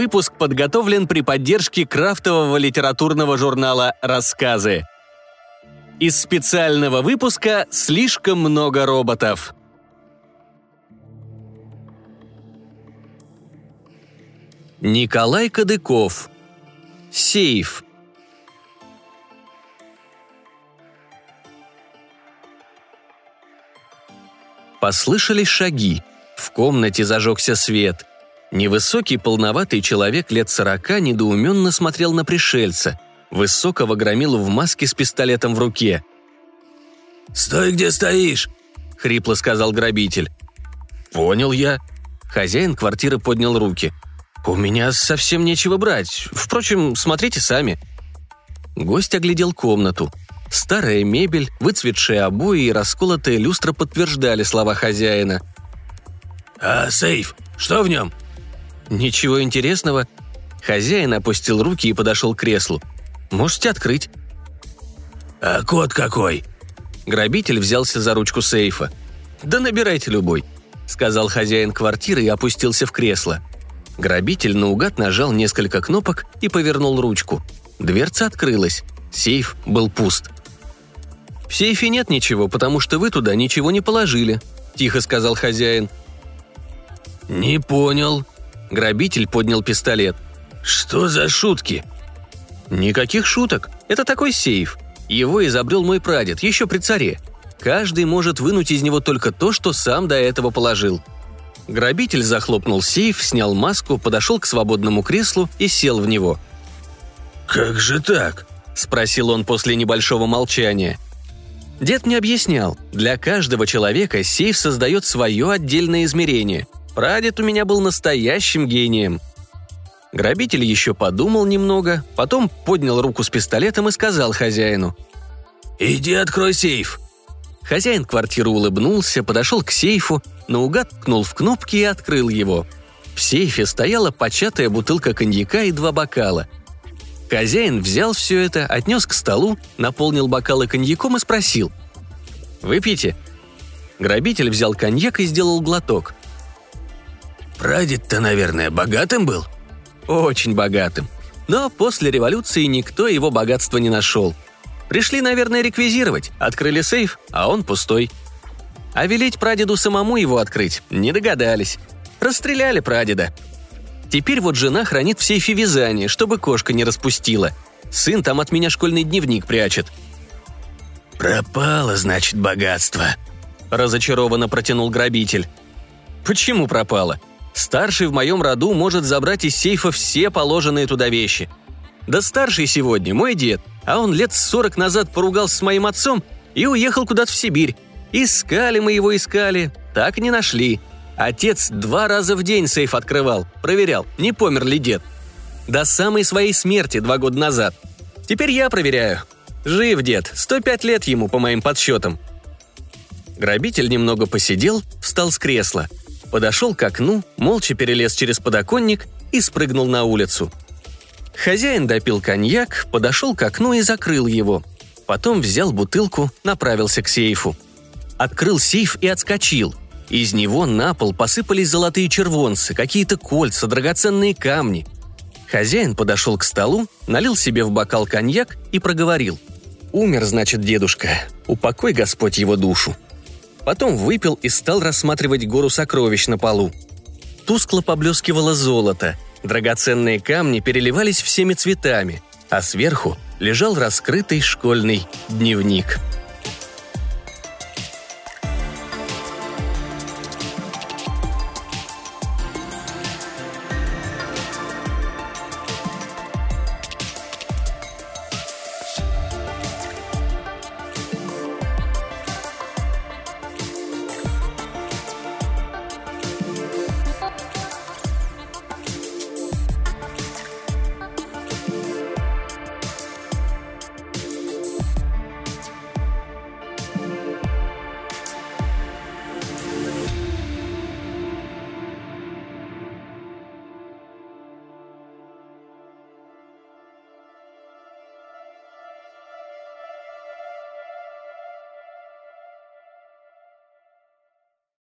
Выпуск подготовлен при поддержке крафтового литературного журнала «Рассказы». Из специального выпуска «Слишком много роботов». Николай Кадыков. Сейф. Послышались шаги. В комнате зажегся свет. Невысокий полноватый человек лет сорока недоуменно смотрел на пришельца, высокого громилу в маске с пистолетом в руке. «Стой, где стоишь!» — хрипло сказал грабитель. «Понял я». Хозяин квартиры поднял руки. «У меня совсем нечего брать. Впрочем, смотрите сами». Гость оглядел комнату. Старая мебель, выцветшие обои и расколотая люстра подтверждали слова хозяина. «А сейф? Что в нем?» «Ничего интересного». Хозяин опустил руки и подошел к креслу. «Можете открыть». «А код какой?» Грабитель взялся за ручку сейфа. «Да набирайте любой», — сказал хозяин квартиры и опустился в кресло. Грабитель наугад нажал несколько кнопок и повернул ручку. Дверца открылась. Сейф был пуст. «В сейфе нет ничего, потому что вы туда ничего не положили», — тихо сказал хозяин. «Не понял», Грабитель поднял пистолет. «Что за шутки?» «Никаких шуток. Это такой сейф. Его изобрел мой прадед, еще при царе. Каждый может вынуть из него только то, что сам до этого положил». Грабитель захлопнул сейф, снял маску, подошел к свободному креслу и сел в него. «Как же так?» – спросил он после небольшого молчания. Дед мне объяснял, для каждого человека сейф создает свое отдельное измерение – Прадед у меня был настоящим гением. Грабитель еще подумал немного, потом поднял руку с пистолетом и сказал хозяину. «Иди открой сейф». Хозяин квартиры улыбнулся, подошел к сейфу, наугад ткнул в кнопки и открыл его. В сейфе стояла початая бутылка коньяка и два бокала. Хозяин взял все это, отнес к столу, наполнил бокалы коньяком и спросил. «Выпейте». Грабитель взял коньяк и сделал глоток. Прадед-то, наверное, богатым был?» «Очень богатым. Но после революции никто его богатства не нашел. Пришли, наверное, реквизировать, открыли сейф, а он пустой. А велеть прадеду самому его открыть не догадались. Расстреляли прадеда. Теперь вот жена хранит в сейфе вязание, чтобы кошка не распустила. Сын там от меня школьный дневник прячет». «Пропало, значит, богатство», – разочарованно протянул грабитель. «Почему пропало? Старший в моем роду может забрать из сейфа все положенные туда вещи. Да старший сегодня мой дед, а он лет сорок назад поругался с моим отцом и уехал куда-то в Сибирь. Искали мы его, искали, так не нашли. Отец два раза в день сейф открывал, проверял, не помер ли дед. До самой своей смерти два года назад. Теперь я проверяю. Жив дед, 105 лет ему, по моим подсчетам. Грабитель немного посидел, встал с кресла – подошел к окну, молча перелез через подоконник и спрыгнул на улицу. Хозяин допил коньяк, подошел к окну и закрыл его. Потом взял бутылку, направился к сейфу. Открыл сейф и отскочил. Из него на пол посыпались золотые червонцы, какие-то кольца, драгоценные камни. Хозяин подошел к столу, налил себе в бокал коньяк и проговорил. «Умер, значит, дедушка. Упокой Господь его душу». Потом выпил и стал рассматривать гору сокровищ на полу. Тускло поблескивало золото, драгоценные камни переливались всеми цветами, а сверху лежал раскрытый школьный дневник –